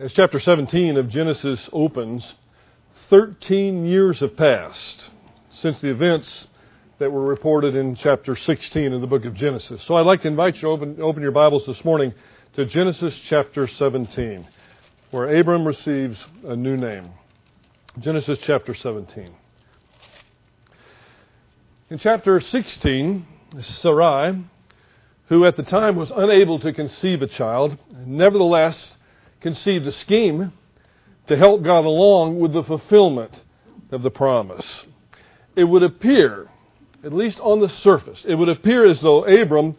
As chapter 17 of Genesis opens, 13 years have passed since the events that were reported in chapter 16 of the book of Genesis. So I'd like to invite you to open, open your Bibles this morning to Genesis chapter 17, where Abram receives a new name. Genesis chapter 17. In chapter 16, Sarai, who at the time was unable to conceive a child, nevertheless conceived a scheme to help God along with the fulfillment of the promise. It would appear, at least on the surface, it would appear as though Abram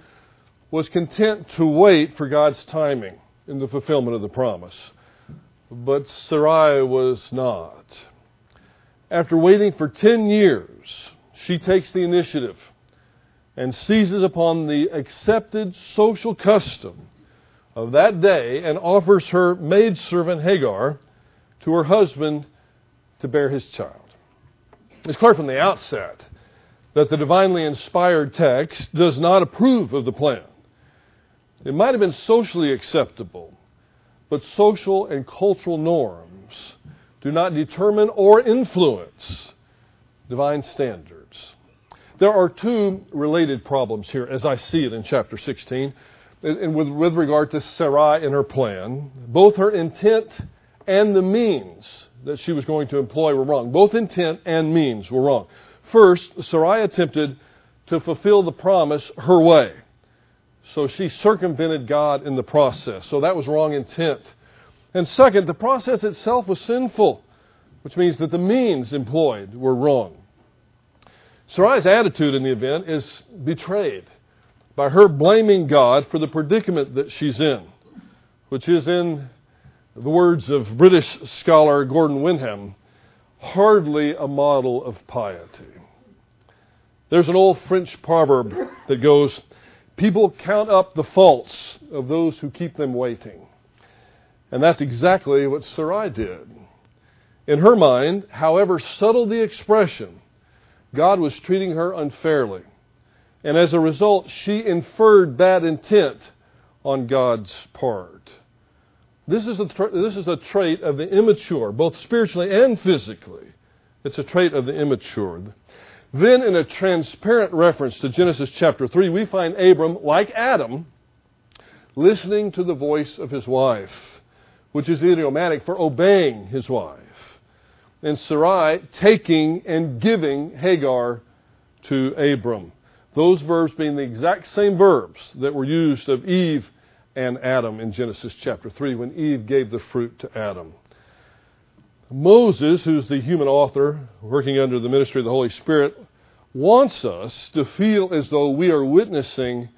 was content to wait for God's timing in the fulfillment of the promise. But Sarai was not. After waiting for 10 years, she takes the initiative and seizes upon the accepted social custom of that day and offers her maidservant Hagar to her husband to bear his child. It's clear from the outset that the divinely inspired text does not approve of the plan. It might have been socially acceptable, but social and cultural norms do not determine or influence divine standards. There are two related problems here as I see it in chapter 16 and with, with regard to Sarai and her plan, both her intent and the means that she was going to employ were wrong. Both intent and means were wrong. First, Sarai attempted to fulfill the promise her way. So she circumvented God in the process. So that was wrong intent. And second, the process itself was sinful, which means that the means employed were wrong. Sarai's attitude in the event is betrayed by her blaming God for the predicament that she's in, which is, in the words of British scholar Gordon Wenham, hardly a model of piety. There's an old French proverb that goes, People count up the faults of those who keep them waiting. And that's exactly what Sarai did. In her mind, however subtle the expression, God was treating her unfairly. And as a result, she inferred bad intent on God's part. This is, a tra- this is a trait of the immature, both spiritually and physically. It's a trait of the immature. Then, in a transparent reference to Genesis chapter 3, we find Abram, like Adam, listening to the voice of his wife, which is idiomatic for obeying his wife. And Sarai taking and giving Hagar to Abram. Those verbs being the exact same verbs that were used of Eve and Adam in Genesis chapter 3 when Eve gave the fruit to Adam. Moses, who's the human author working under the ministry of the Holy Spirit, wants us to feel as though we are witnessing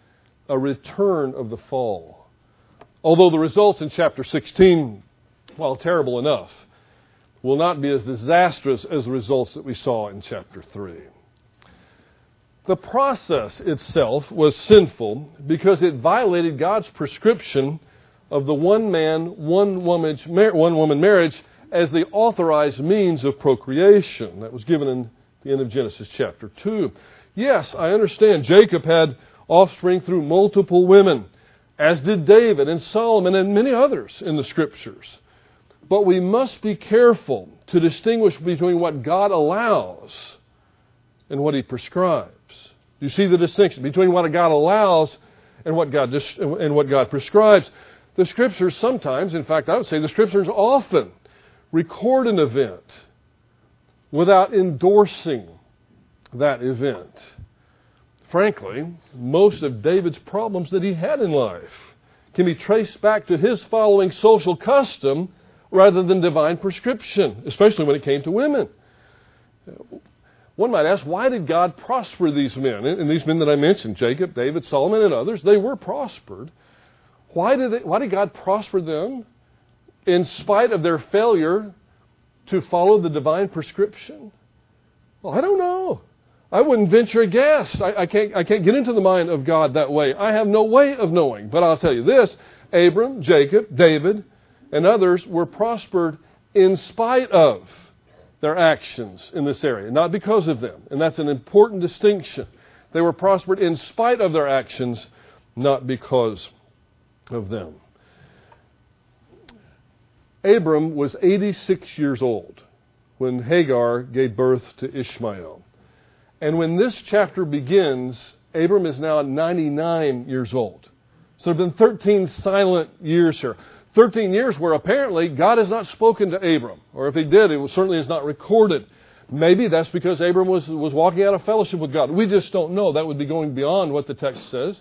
a return of the fall. Although the results in chapter 16, while terrible enough, will not be as disastrous as the results that we saw in chapter 3. The process itself was sinful because it violated God's prescription of the one man, one woman, one woman marriage as the authorized means of procreation. That was given in the end of Genesis chapter 2. Yes, I understand Jacob had offspring through multiple women, as did David and Solomon and many others in the scriptures. But we must be careful to distinguish between what God allows and what he prescribes. You see the distinction between what God allows and what God, and what God prescribes. The scriptures sometimes, in fact, I would say the scriptures often record an event without endorsing that event. Frankly, most of David's problems that he had in life can be traced back to his following social custom rather than divine prescription, especially when it came to women. One might ask, why did God prosper these men? And these men that I mentioned, Jacob, David, Solomon, and others, they were prospered. Why did, they, why did God prosper them in spite of their failure to follow the divine prescription? Well, I don't know. I wouldn't venture a guess. I, I, can't, I can't get into the mind of God that way. I have no way of knowing. But I'll tell you this Abram, Jacob, David, and others were prospered in spite of their actions in this area, not because of them. And that's an important distinction. They were prospered in spite of their actions, not because of them. Abram was 86 years old when Hagar gave birth to Ishmael. And when this chapter begins, Abram is now 99 years old. So there have been 13 silent years here. 13 years where apparently God has not spoken to Abram, or if he did, it certainly is not recorded. Maybe that's because Abram was, was walking out of fellowship with God. We just don't know. That would be going beyond what the text says.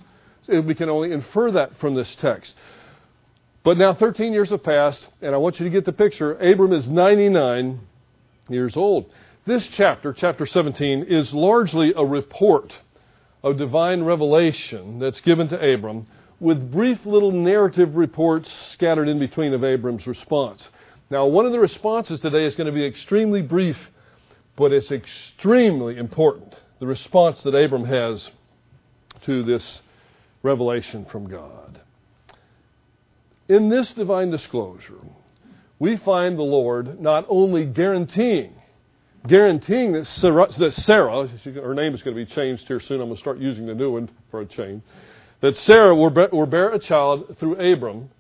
We can only infer that from this text. But now 13 years have passed, and I want you to get the picture. Abram is 99 years old. This chapter, chapter 17, is largely a report of divine revelation that's given to Abram with brief little narrative reports scattered in between of Abram's response. Now, one of the responses today is going to be extremely brief, but it's extremely important. The response that Abram has to this revelation from God. In this divine disclosure, we find the Lord not only guaranteeing, guaranteeing that Sarah, that Sarah her name is going to be changed here soon. I'm going to start using the new one for a change. That Sarah will bear, will bear a child through Abram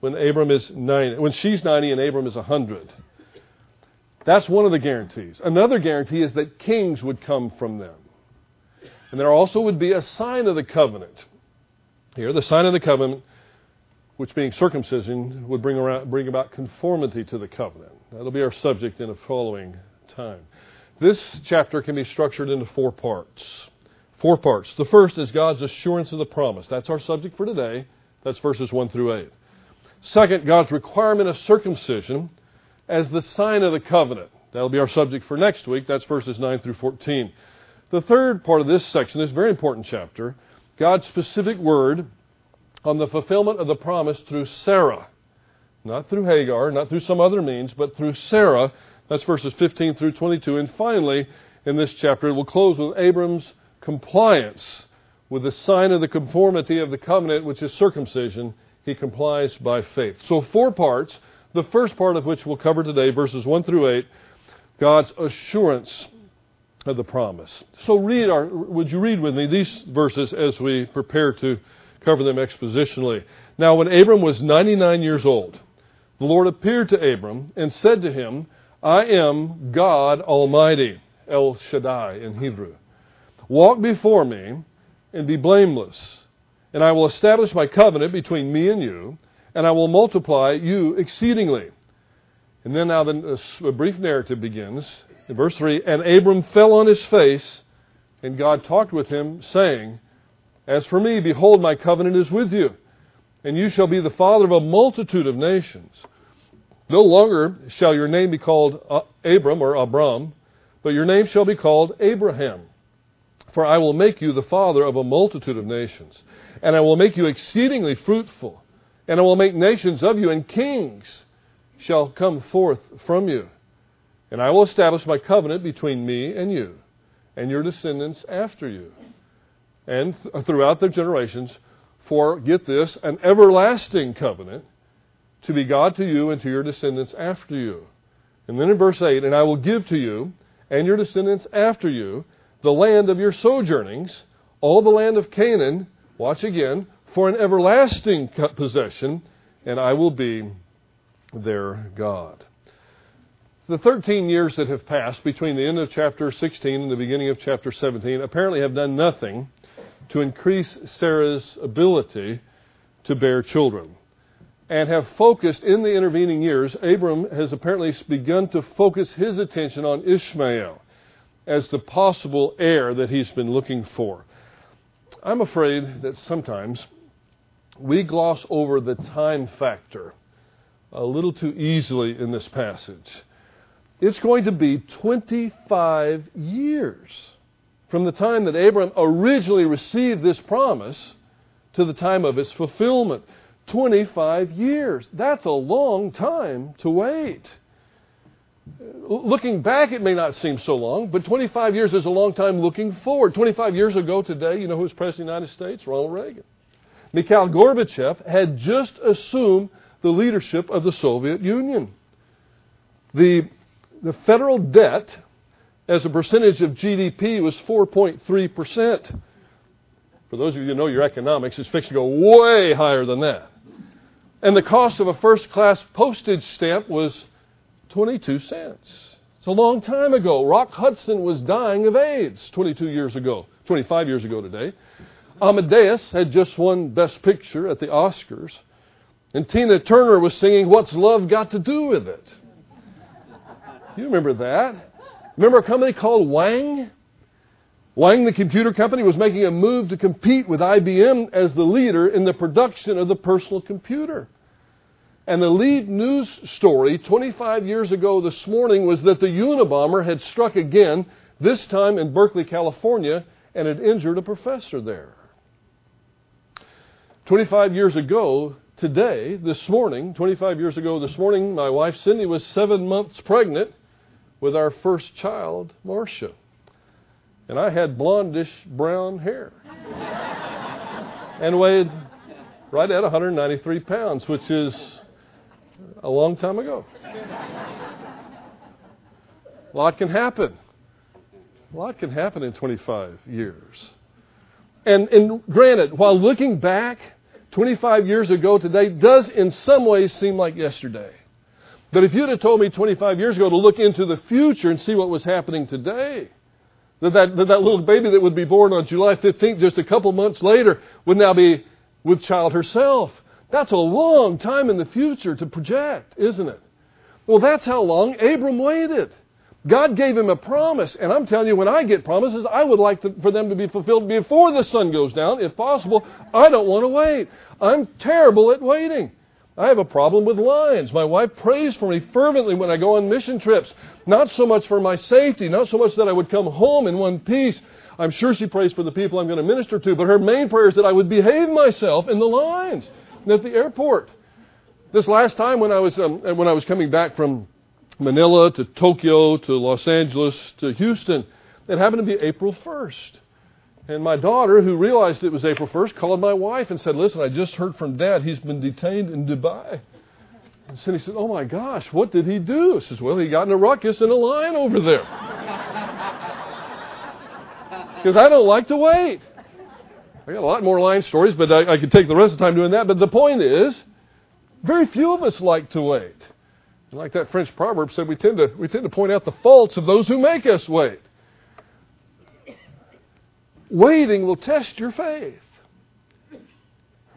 when Abram is 90, when she's 90 and Abram is 100. That's one of the guarantees. Another guarantee is that kings would come from them. And there also would be a sign of the covenant. Here, the sign of the covenant, which being circumcision, would bring, around, bring about conformity to the covenant. That'll be our subject in the following time. This chapter can be structured into four parts. Four parts. The first is God's assurance of the promise. That's our subject for today. That's verses 1 through 8. Second, God's requirement of circumcision as the sign of the covenant. That'll be our subject for next week. That's verses 9 through 14. The third part of this section, this very important chapter, God's specific word on the fulfillment of the promise through Sarah. Not through Hagar, not through some other means, but through Sarah. That's verses 15 through 22. And finally, in this chapter, it will close with Abram's compliance with the sign of the conformity of the covenant, which is circumcision. He complies by faith. So, four parts. The first part of which we'll cover today, verses 1 through 8, God's assurance of the promise. So read our, would you read with me these verses as we prepare to cover them expositionally. Now when Abram was 99 years old, the Lord appeared to Abram and said to him, I am God Almighty, El Shaddai in Hebrew. Walk before me and be blameless, and I will establish my covenant between me and you, and I will multiply you exceedingly. And then now the, a brief narrative begins in verse 3 And Abram fell on his face, and God talked with him, saying, As for me, behold, my covenant is with you, and you shall be the father of a multitude of nations. No longer shall your name be called uh, Abram or Abram, but your name shall be called Abraham. For I will make you the father of a multitude of nations, and I will make you exceedingly fruitful, and I will make nations of you, and kings shall come forth from you. And I will establish my covenant between me and you, and your descendants after you, and th- throughout their generations, for, get this, an everlasting covenant to be God to you and to your descendants after you. And then in verse 8, and I will give to you and your descendants after you the land of your sojournings, all the land of Canaan, watch again, for an everlasting possession, and I will be their God. The 13 years that have passed between the end of chapter 16 and the beginning of chapter 17 apparently have done nothing to increase Sarah's ability to bear children. And have focused in the intervening years, Abram has apparently begun to focus his attention on Ishmael as the possible heir that he's been looking for. I'm afraid that sometimes we gloss over the time factor a little too easily in this passage. It's going to be 25 years from the time that Abram originally received this promise to the time of its fulfillment. 25 years. That's a long time to wait. Looking back, it may not seem so long, but 25 years is a long time looking forward. 25 years ago today, you know who was President of the United States? Ronald Reagan. Mikhail Gorbachev had just assumed the leadership of the Soviet Union. The, the federal debt as a percentage of GDP was 4.3%. For those of you who know your economics, it's fixed to go way higher than that. And the cost of a first class postage stamp was 22 cents. It's a long time ago. Rock Hudson was dying of AIDS 22 years ago, 25 years ago today. Amadeus had just won Best Picture at the Oscars. And Tina Turner was singing, What's Love Got to Do with It? You remember that? Remember a company called Wang? Wang, the computer company, was making a move to compete with IBM as the leader in the production of the personal computer. And the lead news story 25 years ago this morning was that the Unabomber had struck again, this time in Berkeley, California, and had injured a professor there. 25 years ago, today, this morning, 25 years ago this morning, my wife Cindy was seven months pregnant with our first child, Marcia and I had blondish brown hair and weighed right at 193 pounds, which is a long time ago. A lot can happen. A lot can happen in 25 years. And, and granted, while looking back 25 years ago today does in some ways seem like yesterday. But if you'd have told me 25 years ago to look into the future and see what was happening today, that, that, that, that little baby that would be born on July 15th, just a couple months later, would now be with child herself. That's a long time in the future to project, isn't it? Well, that's how long Abram waited. God gave him a promise, and I'm telling you, when I get promises, I would like to, for them to be fulfilled before the sun goes down, if possible. I don't want to wait. I'm terrible at waiting. I have a problem with lines. My wife prays for me fervently when I go on mission trips. Not so much for my safety, not so much that I would come home in one piece. I'm sure she prays for the people I'm going to minister to, but her main prayer is that I would behave myself in the lines at the airport. This last time when I was um, when I was coming back from Manila to Tokyo to Los Angeles to Houston, it happened to be April 1st. And my daughter, who realized it was April 1st, called my wife and said, Listen, I just heard from Dad. He's been detained in Dubai. And Cindy said, Oh my gosh, what did he do? I says, Well, he got in a ruckus in a line over there. Because I don't like to wait. I got a lot more line stories, but I, I could take the rest of the time doing that. But the point is, very few of us like to wait. And like that French proverb said, we tend to, we tend to point out the faults of those who make us wait. Waiting will test your faith.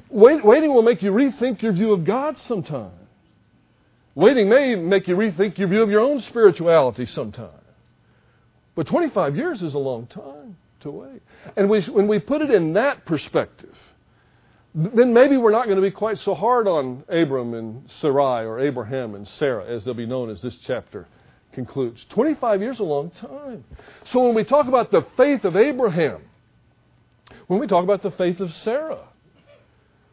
Wait, waiting will make you rethink your view of God sometimes. Waiting may make you rethink your view of your own spirituality sometimes. But 25 years is a long time to wait. And we, when we put it in that perspective, then maybe we're not going to be quite so hard on Abram and Sarai or Abraham and Sarah as they'll be known as this chapter concludes. 25 years a long time. So when we talk about the faith of Abraham, when we talk about the faith of Sarah.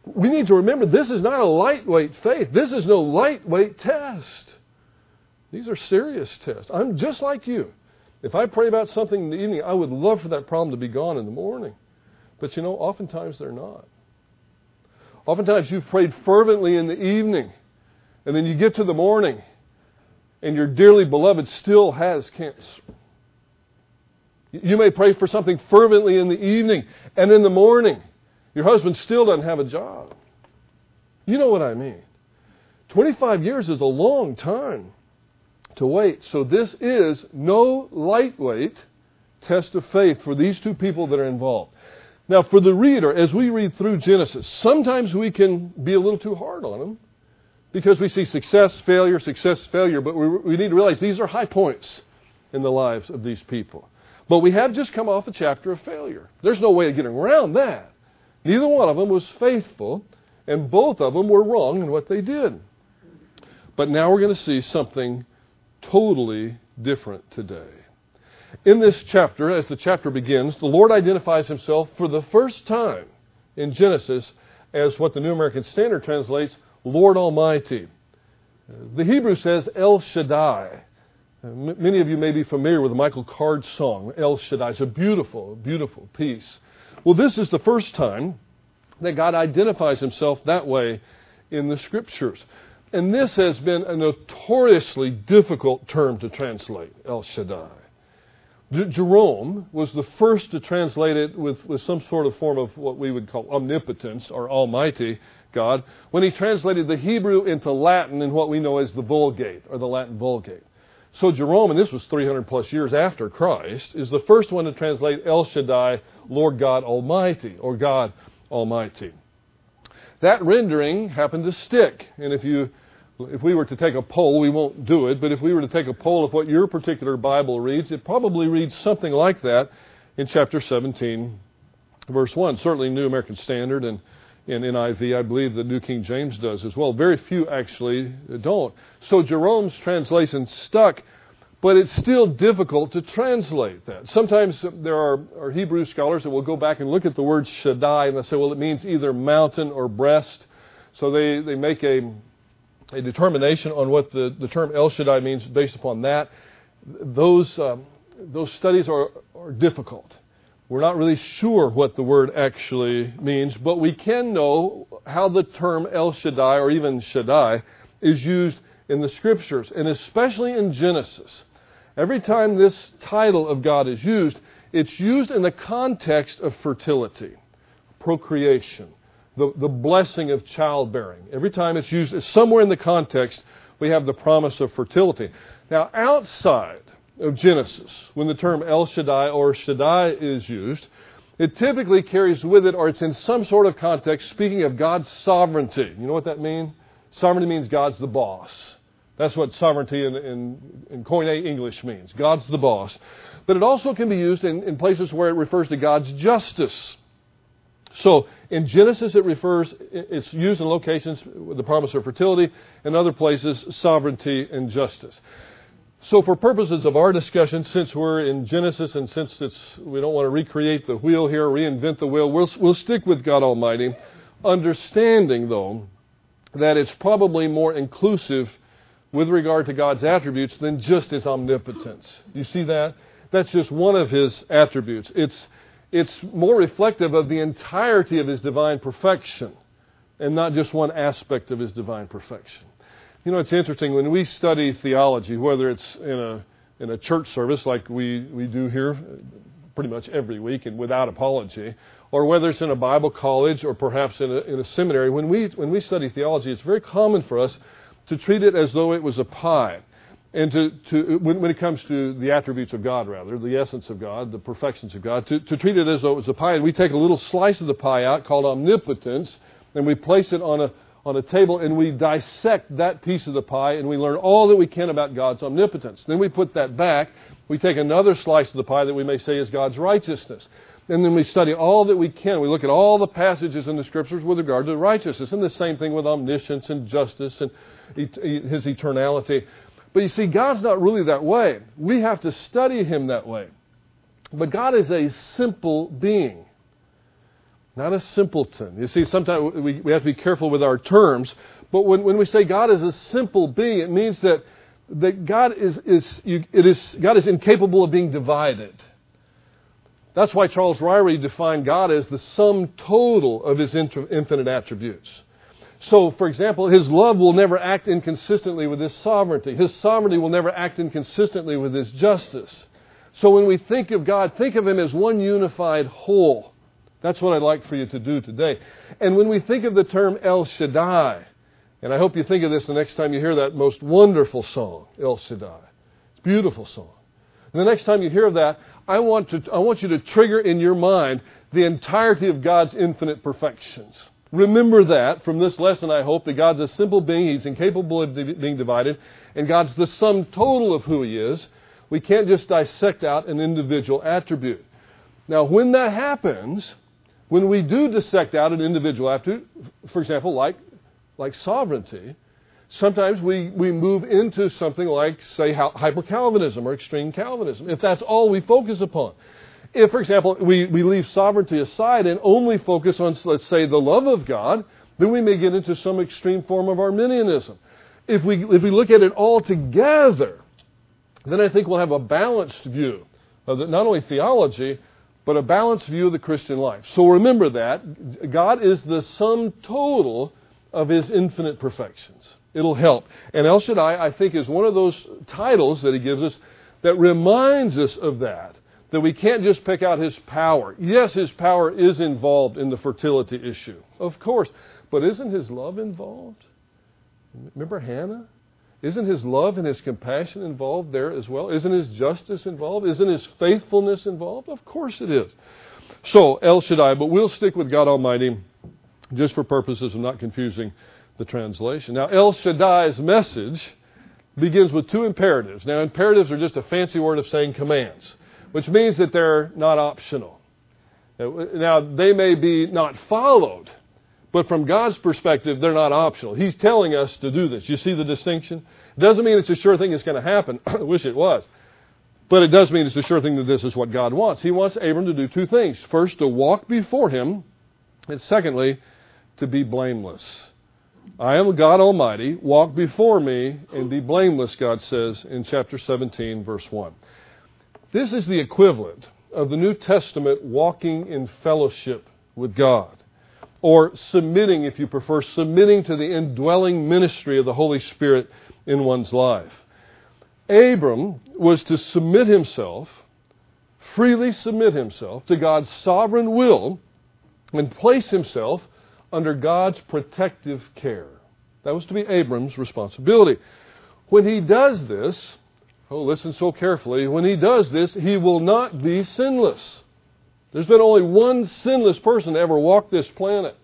We need to remember this is not a lightweight faith. This is no lightweight test. These are serious tests. I'm just like you. If I pray about something in the evening, I would love for that problem to be gone in the morning. But you know, oftentimes they're not. Oftentimes you've prayed fervently in the evening, and then you get to the morning, and your dearly beloved still has cancer. You may pray for something fervently in the evening and in the morning. Your husband still doesn't have a job. You know what I mean. 25 years is a long time to wait. So this is no lightweight test of faith for these two people that are involved. Now, for the reader, as we read through Genesis, sometimes we can be a little too hard on them because we see success, failure, success, failure, but we, we need to realize these are high points in the lives of these people. But we have just come off a chapter of failure. There's no way of getting around that. Neither one of them was faithful, and both of them were wrong in what they did. But now we're going to see something totally different today. In this chapter, as the chapter begins, the Lord identifies himself for the first time in Genesis as what the New American Standard translates Lord Almighty. The Hebrew says El Shaddai. Many of you may be familiar with the Michael Card song, El Shaddai. It's a beautiful, beautiful piece. Well, this is the first time that God identifies himself that way in the scriptures. And this has been a notoriously difficult term to translate, El Shaddai. Jerome was the first to translate it with, with some sort of form of what we would call omnipotence or almighty. God when he translated the Hebrew into Latin in what we know as the Vulgate or the Latin Vulgate. So Jerome, and this was 300 plus years after Christ, is the first one to translate El Shaddai, Lord God Almighty, or God Almighty. That rendering happened to stick, and if you if we were to take a poll, we won't do it, but if we were to take a poll of what your particular Bible reads, it probably reads something like that in chapter 17, verse 1. Certainly New American Standard and in NIV, I believe the New King James does as well. Very few actually don't. So Jerome's translation stuck, but it's still difficult to translate that. Sometimes there are, are Hebrew scholars that will go back and look at the word Shaddai and they say, well, it means either mountain or breast. So they, they make a a determination on what the, the term El Shaddai means based upon that. Those, um, those studies are, are difficult. We're not really sure what the word actually means, but we can know how the term El Shaddai or even Shaddai is used in the scriptures, and especially in Genesis. Every time this title of God is used, it's used in the context of fertility, procreation, the, the blessing of childbearing. Every time it's used, somewhere in the context, we have the promise of fertility. Now, outside of Genesis, when the term El Shaddai or Shaddai is used, it typically carries with it, or it's in some sort of context, speaking of God's sovereignty. You know what that means? Sovereignty means God's the boss. That's what sovereignty in, in, in Koine English means. God's the boss. But it also can be used in, in places where it refers to God's justice. So in Genesis, it refers, it's used in locations with the promise of fertility, in other places, sovereignty and justice. So for purposes of our discussion, since we're in Genesis and since we don't want to recreate the wheel here, reinvent the wheel, we'll, we'll stick with God Almighty, understanding though that it's probably more inclusive with regard to God's attributes than just his omnipotence. You see that? That's just one of his attributes. It's it's more reflective of the entirety of his divine perfection and not just one aspect of his divine perfection. You know, it's interesting when we study theology, whether it's in a in a church service like we, we do here pretty much every week and without apology, or whether it's in a Bible college or perhaps in a, in a seminary, when we, when we study theology, it's very common for us to treat it as though it was a pie. And to, to when, when, it comes to the attributes of God, rather, the essence of God, the perfections of God, to, to treat it as though it was a pie. And we take a little slice of the pie out called omnipotence, and we place it on a, on a table, and we dissect that piece of the pie, and we learn all that we can about God's omnipotence. Then we put that back. We take another slice of the pie that we may say is God's righteousness. And then we study all that we can. We look at all the passages in the Scriptures with regard to righteousness. And the same thing with omniscience and justice and his eternality. But you see, God's not really that way. We have to study Him that way. But God is a simple being, not a simpleton. You see, sometimes we, we have to be careful with our terms. But when, when we say God is a simple being, it means that, that God, is, is, you, it is, God is incapable of being divided. That's why Charles Ryrie defined God as the sum total of his infinite attributes. So, for example, his love will never act inconsistently with his sovereignty. His sovereignty will never act inconsistently with his justice. So, when we think of God, think of him as one unified whole. That's what I'd like for you to do today. And when we think of the term El Shaddai, and I hope you think of this the next time you hear that most wonderful song, El Shaddai. It's a beautiful song. And the next time you hear that, I want, to, I want you to trigger in your mind the entirety of God's infinite perfections. Remember that from this lesson, I hope, that God's a simple being. He's incapable of being divided. And God's the sum total of who He is. We can't just dissect out an individual attribute. Now, when that happens, when we do dissect out an individual attribute, for example, like, like sovereignty, sometimes we, we move into something like, say, hyper Calvinism or extreme Calvinism, if that's all we focus upon. If, for example, we, we leave sovereignty aside and only focus on, let's say, the love of God, then we may get into some extreme form of Arminianism. If we, if we look at it all together, then I think we'll have a balanced view of the, not only theology, but a balanced view of the Christian life. So remember that. God is the sum total of his infinite perfections. It'll help. And El Shaddai, I think, is one of those titles that he gives us that reminds us of that that we can't just pick out his power. Yes, his power is involved in the fertility issue, of course. But isn't his love involved? Remember Hannah? Isn't his love and his compassion involved there as well? Isn't his justice involved? Isn't his faithfulness involved? Of course it is. So, El Shaddai, but we'll stick with God Almighty just for purposes of not confusing the translation. Now, El Shaddai's message begins with two imperatives. Now, imperatives are just a fancy word of saying commands, which means that they're not optional. Now, they may be not followed, but from God's perspective, they're not optional. He's telling us to do this. You see the distinction? Doesn't mean it's a sure thing it's going to happen. I wish it was. But it does mean it's a sure thing that this is what God wants. He wants Abram to do two things. First, to walk before him, and secondly, to be blameless. I am God Almighty. Walk before me and be blameless, God says in chapter 17, verse 1. This is the equivalent of the New Testament walking in fellowship with God, or submitting, if you prefer, submitting to the indwelling ministry of the Holy Spirit in one's life. Abram was to submit himself, freely submit himself to God's sovereign will, and place himself under God's protective care. That was to be Abram's responsibility. When he does this, oh, listen so carefully, when he does this, he will not be sinless. There's been only one sinless person to ever walk this planet,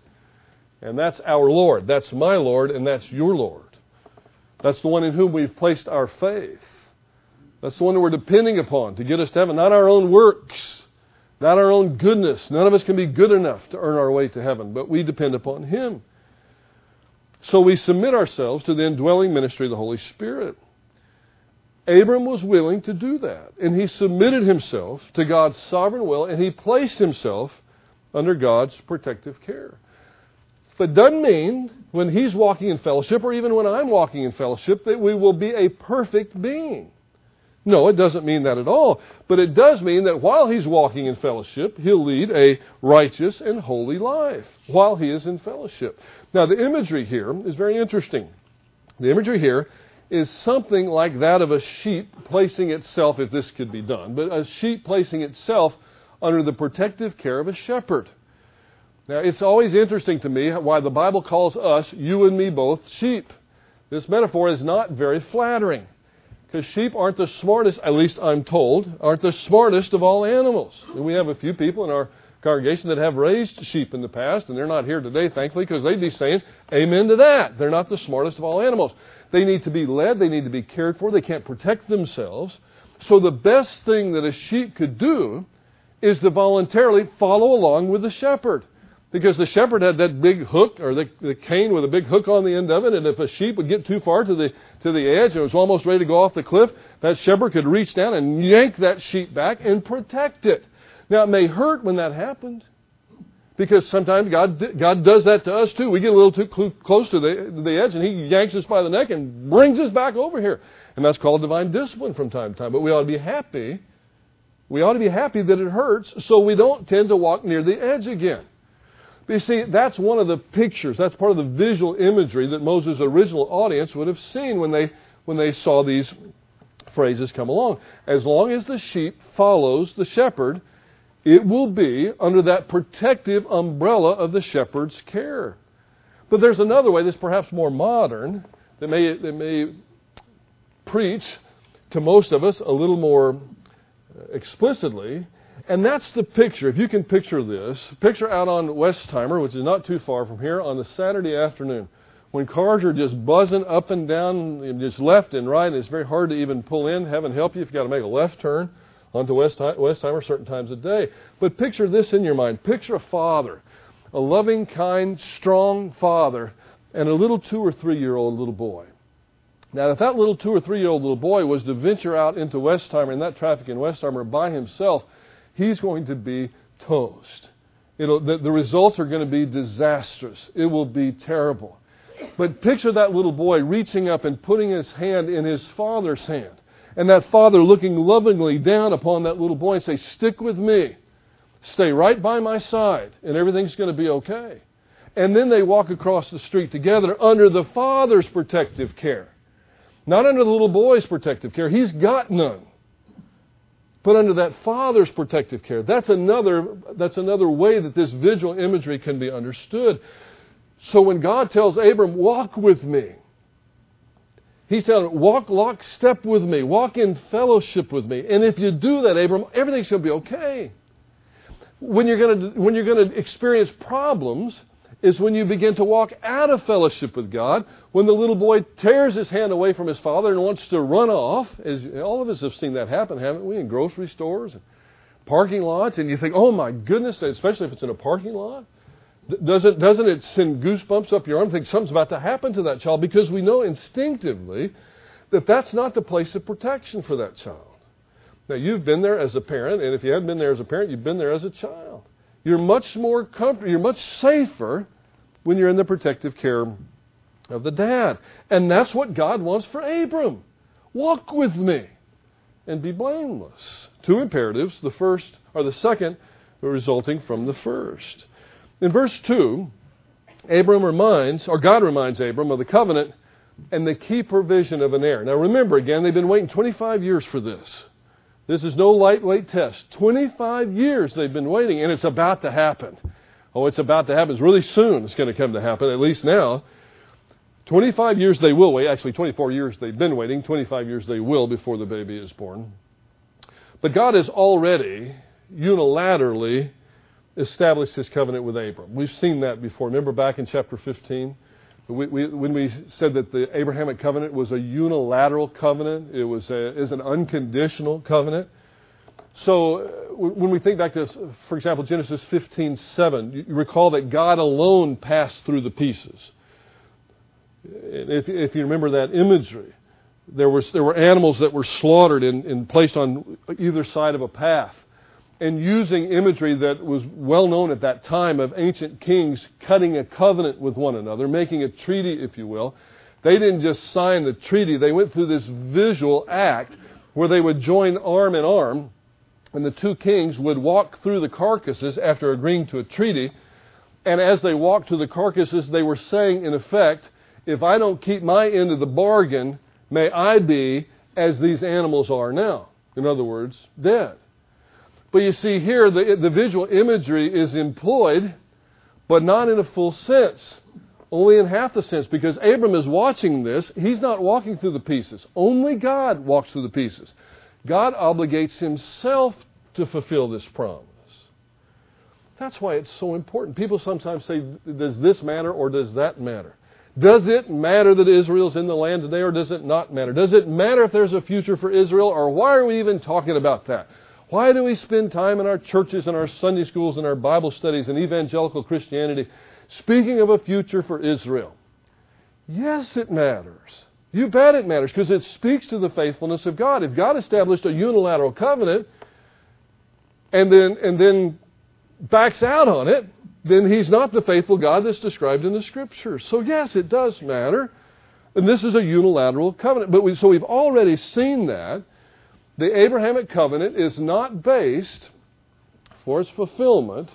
and that's our Lord. That's my Lord, and that's your Lord. That's the one in whom we've placed our faith. That's the one that we're depending upon to get us to heaven, not our own works. Not our own goodness. None of us can be good enough to earn our way to heaven, but we depend upon Him. So we submit ourselves to the indwelling ministry of the Holy Spirit. Abram was willing to do that, and he submitted himself to God's sovereign will, and he placed himself under God's protective care. But doesn't mean when he's walking in fellowship, or even when I'm walking in fellowship, that we will be a perfect being. No, it doesn't mean that at all. But it does mean that while he's walking in fellowship, he'll lead a righteous and holy life while he is in fellowship. Now, the imagery here is very interesting. The imagery here is something like that of a sheep placing itself, if this could be done, but a sheep placing itself under the protective care of a shepherd. Now, it's always interesting to me why the Bible calls us, you and me both, sheep. This metaphor is not very flattering. Because sheep aren't the smartest, at least I'm told, aren't the smartest of all animals. And we have a few people in our congregation that have raised sheep in the past, and they're not here today, thankfully, because they'd be saying, Amen to that. They're not the smartest of all animals. They need to be led, they need to be cared for, they can't protect themselves. So the best thing that a sheep could do is to voluntarily follow along with the shepherd. Because the shepherd had that big hook, or the, the cane with a big hook on the end of it, and if a sheep would get too far to the, to the edge and was almost ready to go off the cliff, that shepherd could reach down and yank that sheep back and protect it. Now, it may hurt when that happened, because sometimes God, God does that to us too. We get a little too close to the, the edge, and He yanks us by the neck and brings us back over here. And that's called divine discipline from time to time. But we ought to be happy. We ought to be happy that it hurts so we don't tend to walk near the edge again. But you see, that's one of the pictures, that's part of the visual imagery that Moses' original audience would have seen when they, when they saw these phrases come along. As long as the sheep follows the shepherd, it will be under that protective umbrella of the shepherd's care. But there's another way that's perhaps more modern that may, that may preach to most of us a little more uh, explicitly, and that's the picture. If you can picture this, picture out on Westheimer, which is not too far from here, on the Saturday afternoon when cars are just buzzing up and down, just left and right, and it's very hard to even pull in. Heaven help you if you've got to make a left turn onto Westheimer certain times a day. But picture this in your mind. Picture a father, a loving, kind, strong father, and a little two or three year old little boy. Now, if that little two or three year old little boy was to venture out into Westheimer in that traffic in Westheimer by himself, he's going to be toast. The, the results are going to be disastrous. It will be terrible. But picture that little boy reaching up and putting his hand in his father's hand. And that father looking lovingly down upon that little boy and say, Stick with me. Stay right by my side, and everything's going to be okay. And then they walk across the street together under the father's protective care. Not under the little boy's protective care. He's got none but under that father's protective care. That's another, that's another way that this visual imagery can be understood. So when God tells Abram, walk with me, Telling him, walk lockstep with me, walk in fellowship with me. And if you do that, Abram, everything's going to be okay. When you're going to, when you're going to experience problems, is when you begin to walk out of fellowship with God. When the little boy tears his hand away from his father and wants to run off, as all of us have seen that happen, haven't we? In grocery stores and parking lots, and you think, oh my goodness, especially if it's in a parking lot. Doesn't, doesn't it send goosebumps up your arm? Think something's about to happen to that child because we know instinctively that that's not the place of protection for that child. Now, you've been there as a parent, and if you haven't been there as a parent, you've been there as a child. You're much more comfortable, you're much safer when you're in the protective care of the dad. And that's what God wants for Abram. Walk with me and be blameless. Two imperatives, the first or the second resulting from the first. In verse 2, Abram reminds, or God reminds Abram of the covenant and the key provision of an heir. Now remember again, they've been waiting 25 years for this. This is no lightweight test. 25 years they've been waiting, and it's about to happen. Oh, it's about to happen. It's really soon it's going to come to happen, at least now. 25 years they will wait. Actually, 24 years they've been waiting. 25 years they will before the baby is born. But God has already unilaterally established his covenant with Abram. We've seen that before. Remember back in chapter 15? We, we, when we said that the Abrahamic covenant was a unilateral covenant, it was a, is an unconditional covenant. So uh, when we think back to, for example, Genesis 15:7, you recall that God alone passed through the pieces. If, if you remember that imagery, there was there were animals that were slaughtered and, and placed on either side of a path and using imagery that was well known at that time of ancient kings cutting a covenant with one another, making a treaty, if you will. They didn't just sign the treaty, they went through this visual act where they would join arm in arm, and the two kings would walk through the carcasses after agreeing to a treaty. And as they walked through the carcasses, they were saying, in effect, if I don't keep my end of the bargain, may I be as these animals are now. In other words, dead. But you see here, the, the visual imagery is employed, but not in a full sense. Only in half the sense, because Abram is watching this. He's not walking through the pieces. Only God walks through the pieces. God obligates himself to fulfill this promise. That's why it's so important. People sometimes say, does this matter or does that matter? Does it matter that Israel's in the land today or does it not matter? Does it matter if there's a future for Israel or why are we even talking about that? Why do we spend time in our churches and our Sunday schools and our Bible studies and evangelical Christianity speaking of a future for Israel? Yes, it matters. You bet it matters because it speaks to the faithfulness of God. If God established a unilateral covenant and then, and then backs out on it, then he's not the faithful God that's described in the scriptures. So yes, it does matter. And this is a unilateral covenant. But we, so we've already seen that the Abrahamic covenant is not based for its fulfillment,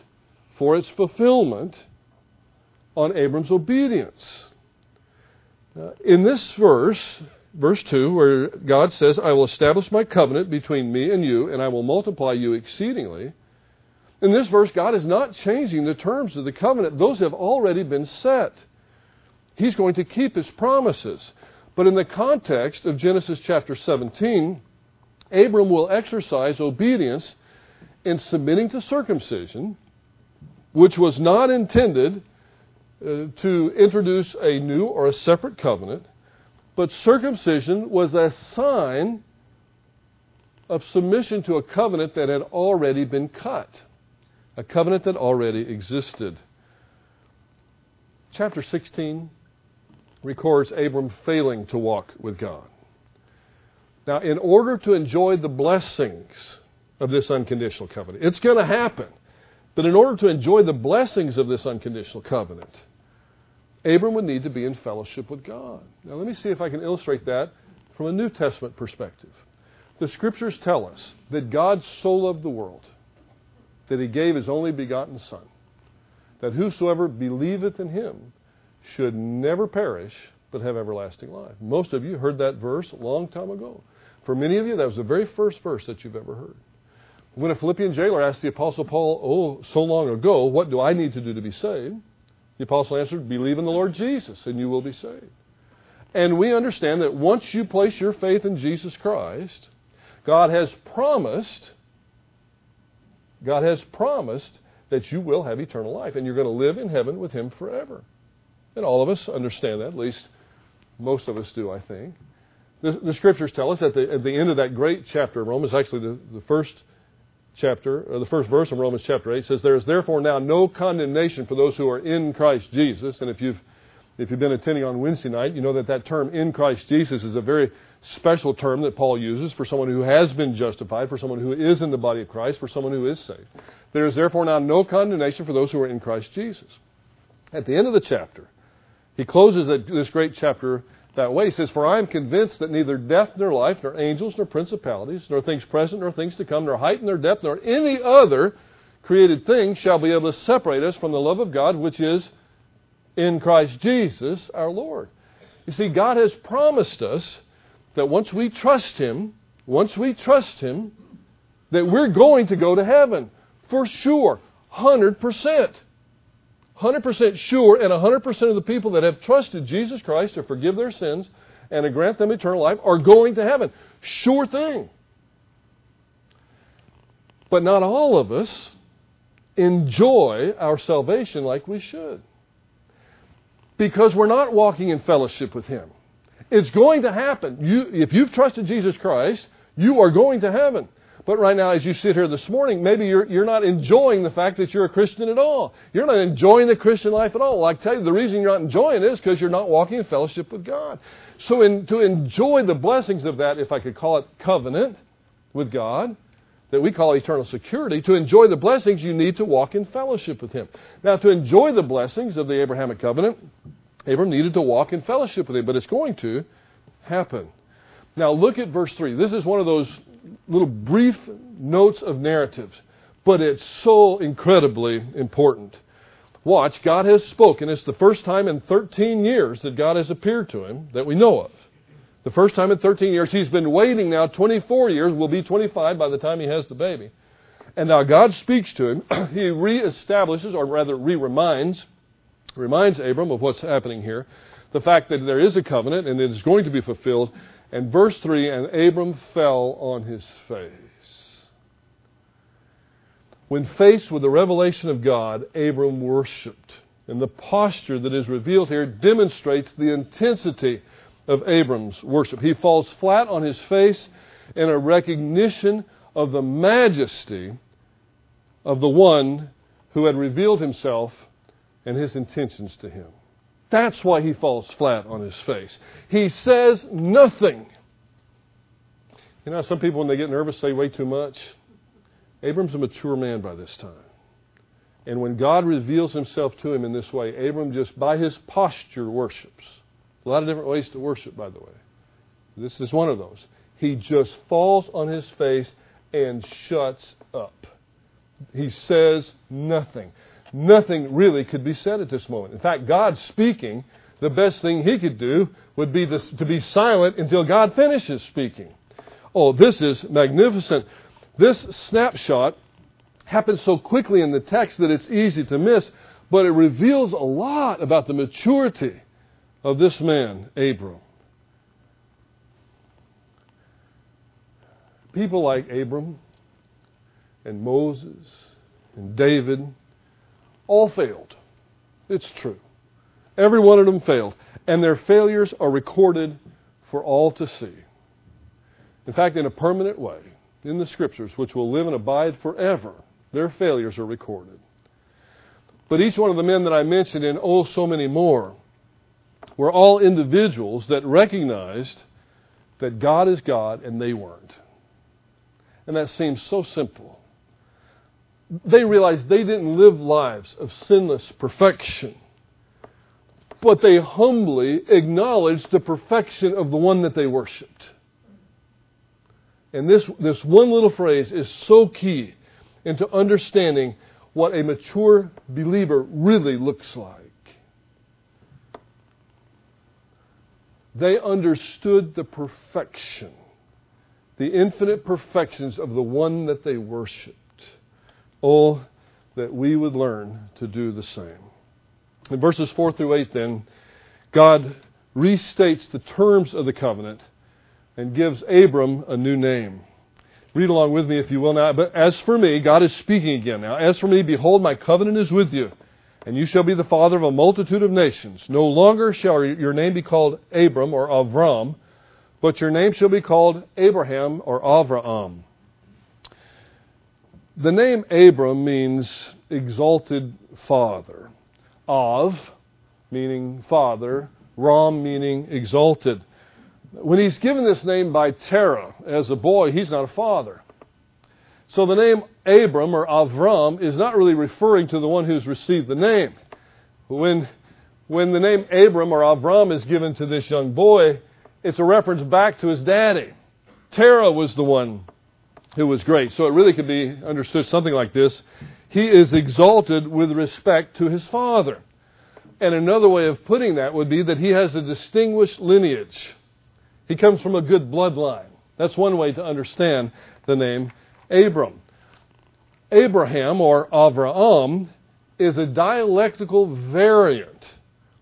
for its fulfillment on Abram's obedience. Uh, in this verse, verse 2, where God says, I will establish my covenant between me and you, and I will multiply you exceedingly. In this verse, God is not changing the terms of the covenant. Those have already been set. He's going to keep his promises. But in the context of Genesis chapter 17, Abram will exercise obedience in submitting to circumcision, which was not intended uh, to introduce a new or a separate covenant, but circumcision was a sign of submission to a covenant that had already been cut, a covenant that already existed. Chapter 16 records Abram failing to walk with God. Now, in order to enjoy the blessings of this unconditional covenant, it's going to happen. But in order to enjoy the blessings of this unconditional covenant, Abram would need to be in fellowship with God. Now, let me see if I can illustrate that from a New Testament perspective. The scriptures tell us that God so loved the world that he gave his only begotten Son, that whosoever believeth in him should never perish but have everlasting life. Most of you heard that verse a long time ago. For many of you, that was the very first verse that you've ever heard. When a Philippian jailer asked the Apostle Paul, oh, so long ago, what do I need to do to be saved? The apostle answered, Believe in the Lord Jesus, and you will be saved. And we understand that once you place your faith in Jesus Christ, God has promised, God has promised that you will have eternal life and you're going to live in heaven with Him forever. And all of us understand that, at least most of us do, I think. The, the scriptures tell us at the, at the end of that great chapter of Romans, actually the, the first chapter, or the first verse of Romans chapter 8 says, There is therefore now no condemnation for those who are in Christ Jesus. And if you've, if you've been attending on Wednesday night, you know that that term in Christ Jesus is a very special term that Paul uses for someone who has been justified, for someone who is in the body of Christ, for someone who is saved. There is therefore now no condemnation for those who are in Christ Jesus. At the end of the chapter, he closes this great chapter that way. He says, For I am convinced that neither death nor life, nor angels, nor principalities, nor things present, nor things to come, nor height nor depth, nor any other created thing shall be able to separate us from the love of God which is in Christ Jesus our Lord. You see, God has promised us that once we trust Him, once we trust Him, that we're going to go to heaven. For sure. 100%. 100% sure, and 100% of the people that have trusted Jesus Christ to forgive their sins and to grant them eternal life are going to heaven. Sure thing. But not all of us enjoy our salvation like we should. Because we're not walking in fellowship with Him. It's going to happen. You, if you've trusted Jesus Christ, you are going to heaven. But right now, as you sit here this morning, maybe you're, you're not enjoying the fact that you're a Christian at all. You're not enjoying the Christian life at all. Well, I tell you, the reason you're not enjoying it is because you're not walking in fellowship with God. So, in, to enjoy the blessings of that, if I could call it covenant with God, that we call eternal security, to enjoy the blessings, you need to walk in fellowship with Him. Now, to enjoy the blessings of the Abrahamic covenant, Abram needed to walk in fellowship with Him, but it's going to happen. Now, look at verse 3. This is one of those little brief notes of narratives, but it's so incredibly important. Watch, God has spoken. It's the first time in 13 years that God has appeared to him that we know of. The first time in 13 years. He's been waiting now 24 years, will be 25 by the time he has the baby. And now God speaks to him. he reestablishes, or rather re reminds, reminds Abram of what's happening here. The fact that there is a covenant and it is going to be fulfilled. And verse 3 And Abram fell on his face. When faced with the revelation of God, Abram worshiped. And the posture that is revealed here demonstrates the intensity of Abram's worship. He falls flat on his face in a recognition of the majesty of the one who had revealed himself and his intentions to him. That's why he falls flat on his face. He says nothing. You know, some people, when they get nervous, say way too much. Abram's a mature man by this time. And when God reveals himself to him in this way, Abram just, by his posture, worships. A lot of different ways to worship, by the way. This is one of those. He just falls on his face and shuts up. He says nothing nothing really could be said at this moment. In fact, God speaking, the best thing he could do would be to, to be silent until God finishes speaking. Oh, this is magnificent. This snapshot happens so quickly in the text that it's easy to miss, but it reveals a lot about the maturity of this man, Abram. People like Abram and Moses and David all failed. It's true. Every one of them failed. And their failures are recorded for all to see. In fact, in a permanent way, in the Scriptures, which will live and abide forever, their failures are recorded. But each one of the men that I mentioned, and oh, so many more, were all individuals that recognized that God is God and they weren't. And that seems so simple they realized they didn't live lives of sinless perfection. But they humbly acknowledged the perfection of the one that they worshiped. And this, this one little phrase is so key into understanding what a mature believer really looks like. They understood the perfection, the infinite perfections of the one that they worshiped. Oh, that we would learn to do the same. In verses 4 through 8, then, God restates the terms of the covenant and gives Abram a new name. Read along with me if you will now. But as for me, God is speaking again now. As for me, behold, my covenant is with you, and you shall be the father of a multitude of nations. No longer shall your name be called Abram or Avram, but your name shall be called Abraham or Avraham. The name Abram means exalted father. Av, meaning father. Ram, meaning exalted. When he's given this name by Terah as a boy, he's not a father. So the name Abram or Avram is not really referring to the one who's received the name. When, when the name Abram or Avram is given to this young boy, it's a reference back to his daddy. Terah was the one who was great. So it really could be understood something like this. He is exalted with respect to his father. And another way of putting that would be that he has a distinguished lineage. He comes from a good bloodline. That's one way to understand the name Abram. Abraham or Avraham is a dialectical variant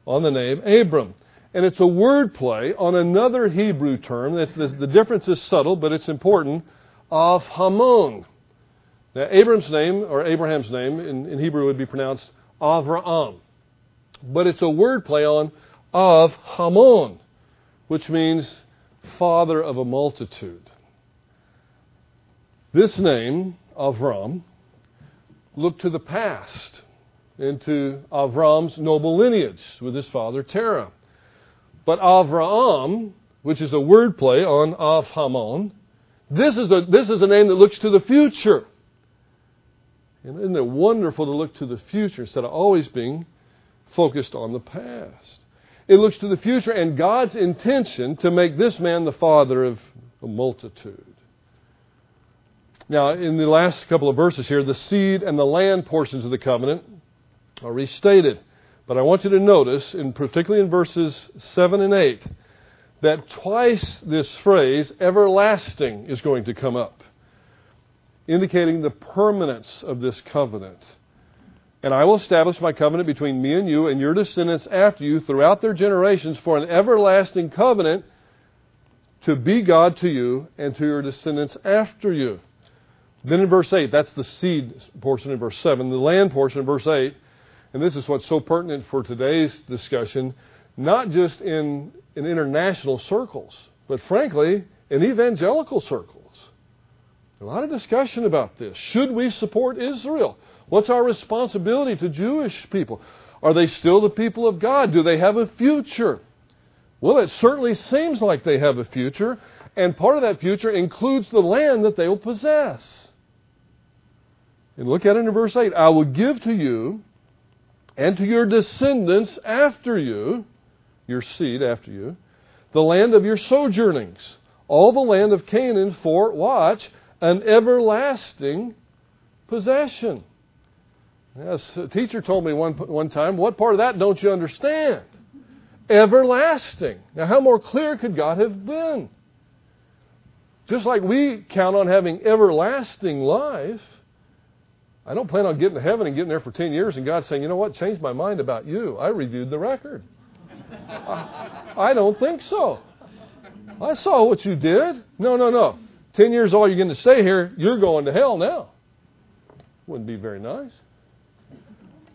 on the name Abram. And it's a word play on another Hebrew term. The, the difference is subtle, but it's important. Av Hamon. Now, Abram's name, or Abraham's name in, in Hebrew would be pronounced Avraham. But it's a word play on av Hamon, which means father of a multitude. This name, Avram, looked to the past, into Avram's noble lineage with his father Terah. But Avraham, which is a wordplay on Avhamon, this is, a, this is a name that looks to the future. And isn't it wonderful to look to the future instead of always being focused on the past? It looks to the future and God's intention to make this man the father of a multitude. Now, in the last couple of verses here, the seed and the land portions of the covenant are restated. But I want you to notice, in particularly in verses 7 and 8, that twice this phrase, everlasting, is going to come up, indicating the permanence of this covenant. And I will establish my covenant between me and you and your descendants after you throughout their generations for an everlasting covenant to be God to you and to your descendants after you. Then in verse 8, that's the seed portion in verse 7. The land portion in verse 8, and this is what's so pertinent for today's discussion, not just in, in international circles, but frankly, in evangelical circles. A lot of discussion about this. Should we support Israel? What's our responsibility to Jewish people? Are they still the people of God? Do they have a future? Well, it certainly seems like they have a future, and part of that future includes the land that they will possess. And look at it in verse 8 I will give to you and to your descendants after you, your seed after you, the land of your sojournings, all the land of Canaan for, watch, an everlasting possession. Yes, a teacher told me one, one time, what part of that don't you understand? Everlasting. Now, how more clear could God have been? Just like we count on having everlasting life, I don't plan on getting to heaven and getting there for 10 years and God saying, you know what, changed my mind about you. I reviewed the record. I, don't think so. I saw what you did. No, no, no. 10 years all you're going to stay here, you're going to hell now. Wouldn't be very nice.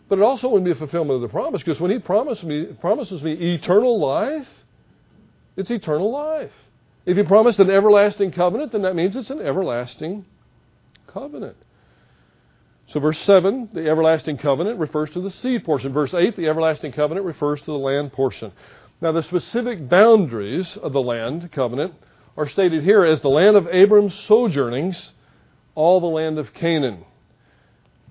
But it also wouldn't be a fulfillment of the promise because when He promised me, promises me eternal life, it's eternal life. If He promised an everlasting covenant, then that means it's an everlasting covenant. So, verse 7, the everlasting covenant refers to the seed portion. Verse 8, the everlasting covenant refers to the land portion. Now, the specific boundaries of the land covenant are stated here as the land of Abram's sojournings, all the land of Canaan.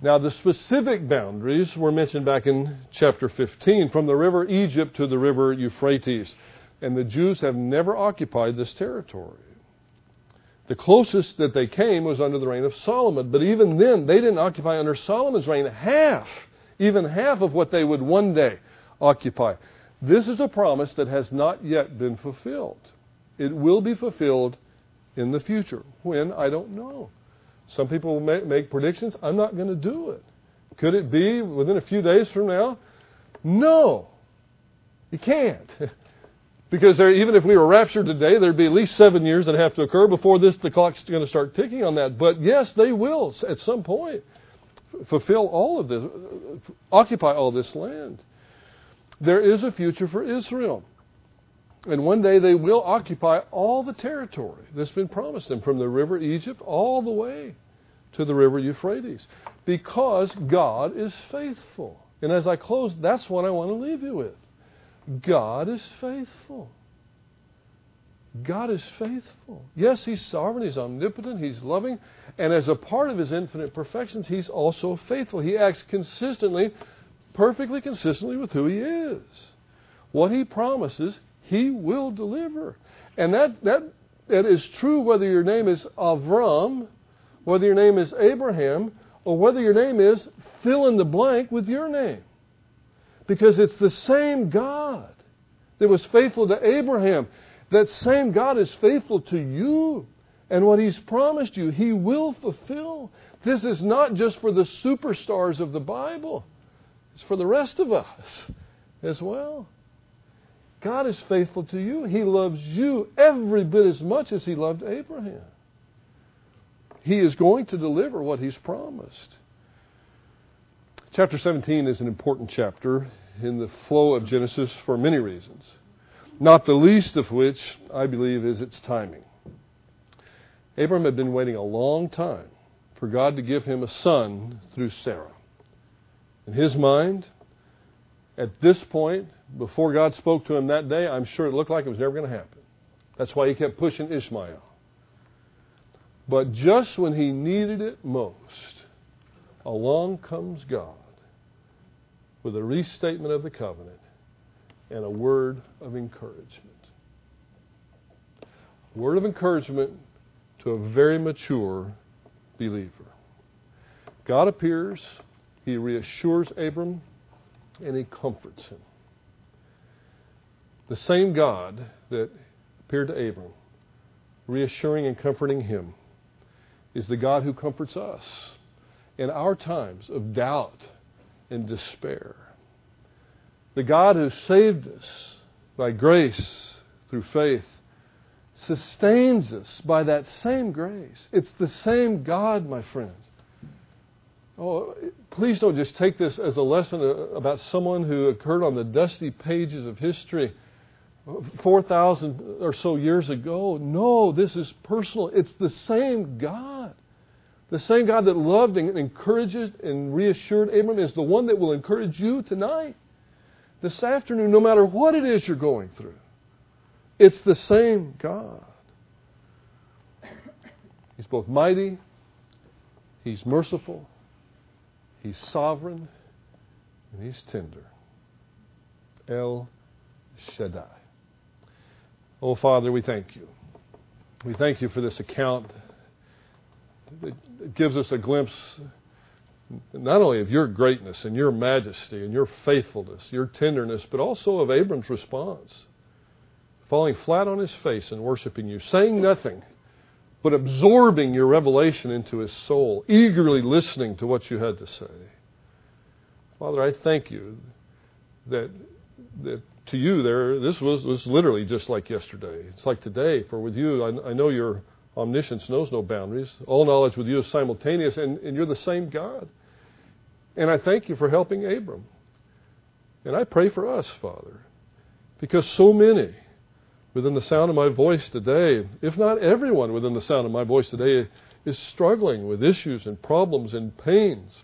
Now, the specific boundaries were mentioned back in chapter 15 from the river Egypt to the river Euphrates. And the Jews have never occupied this territory. The closest that they came was under the reign of Solomon. But even then, they didn't occupy under Solomon's reign half, even half of what they would one day occupy. This is a promise that has not yet been fulfilled. It will be fulfilled in the future. When? I don't know. Some people make, predictions. I'm not going to do it. Could it be within a few days from now No, you can't. Because there, even if we were raptured today, there'd be at least seven years that have to occur before this the clock's going to start ticking on that. But yes, they will at some point fulfill all of this, occupy all this land. There is a future for Israel. And one day they will occupy all the territory that's been promised them from the river Egypt all the way to the river Euphrates because God is faithful. And as I close, that's what I want to leave you with. God is faithful. God is faithful. Yes, He's sovereign, He's omnipotent, He's loving, and as a part of His infinite perfections, He's also faithful. He acts consistently, perfectly consistently with who He is. What He promises, He will deliver. And that, that, that is true whether your name is Avram, whether your name is Abraham, or whether your name is fill in the blank with your name. Because it's the same God that was faithful to Abraham. That same God is faithful to you. And what He's promised you, He will fulfill. This is not just for the superstars of the Bible, it's for the rest of us as well. God is faithful to you. He loves you every bit as much as He loved Abraham. He is going to deliver what He's promised. Chapter 17 is an important chapter in the flow of Genesis for many reasons, not the least of which, I believe, is its timing. Abram had been waiting a long time for God to give him a son through Sarah. In his mind, at this point, before God spoke to him that day, I'm sure it looked like it was never going to happen. That's why he kept pushing Ishmael. But just when he needed it most, along comes God with a restatement of the covenant and a word of encouragement. Word of encouragement to a very mature believer. God appears, he reassures Abram, and he comforts him. The same God that appeared to Abram, reassuring and comforting him, is the God who comforts us in our times of doubt and despair. The God who saved us by grace through faith sustains us by that same grace. It's the same God, my friends. Oh, please don't just take this as a lesson uh, about someone who occurred on the dusty pages of history 4,000 or so years ago. No, this is personal. It's the same God. The same God that loved and encouraged and reassured Abram is the one that will encourage you tonight, this afternoon, no matter what it is you're going through. It's the same God. He's both mighty, He's merciful, He's sovereign, and He's tender. El Shaddai. Oh, Father, we thank you. We thank you for this account it gives us a glimpse not only of your greatness and your majesty and your faithfulness, your tenderness, but also of Abram's response. Falling flat on his face and worshiping you, saying nothing, but absorbing your revelation into his soul, eagerly listening to what you had to say. Father, I thank you that, that to you there, this was, was literally just like yesterday. It's like today, for with you, I, I know you're Omniscience knows no boundaries. All knowledge with you is simultaneous, and, and you're the same God. And I thank you for helping Abram. And I pray for us, Father, because so many within the sound of my voice today, if not everyone within the sound of my voice today, is struggling with issues and problems and pains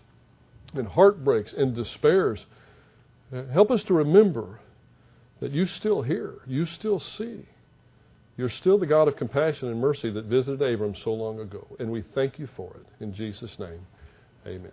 and heartbreaks and despairs. Uh, help us to remember that you still hear, you still see. You're still the God of compassion and mercy that visited Abram so long ago, and we thank you for it. In Jesus' name, amen.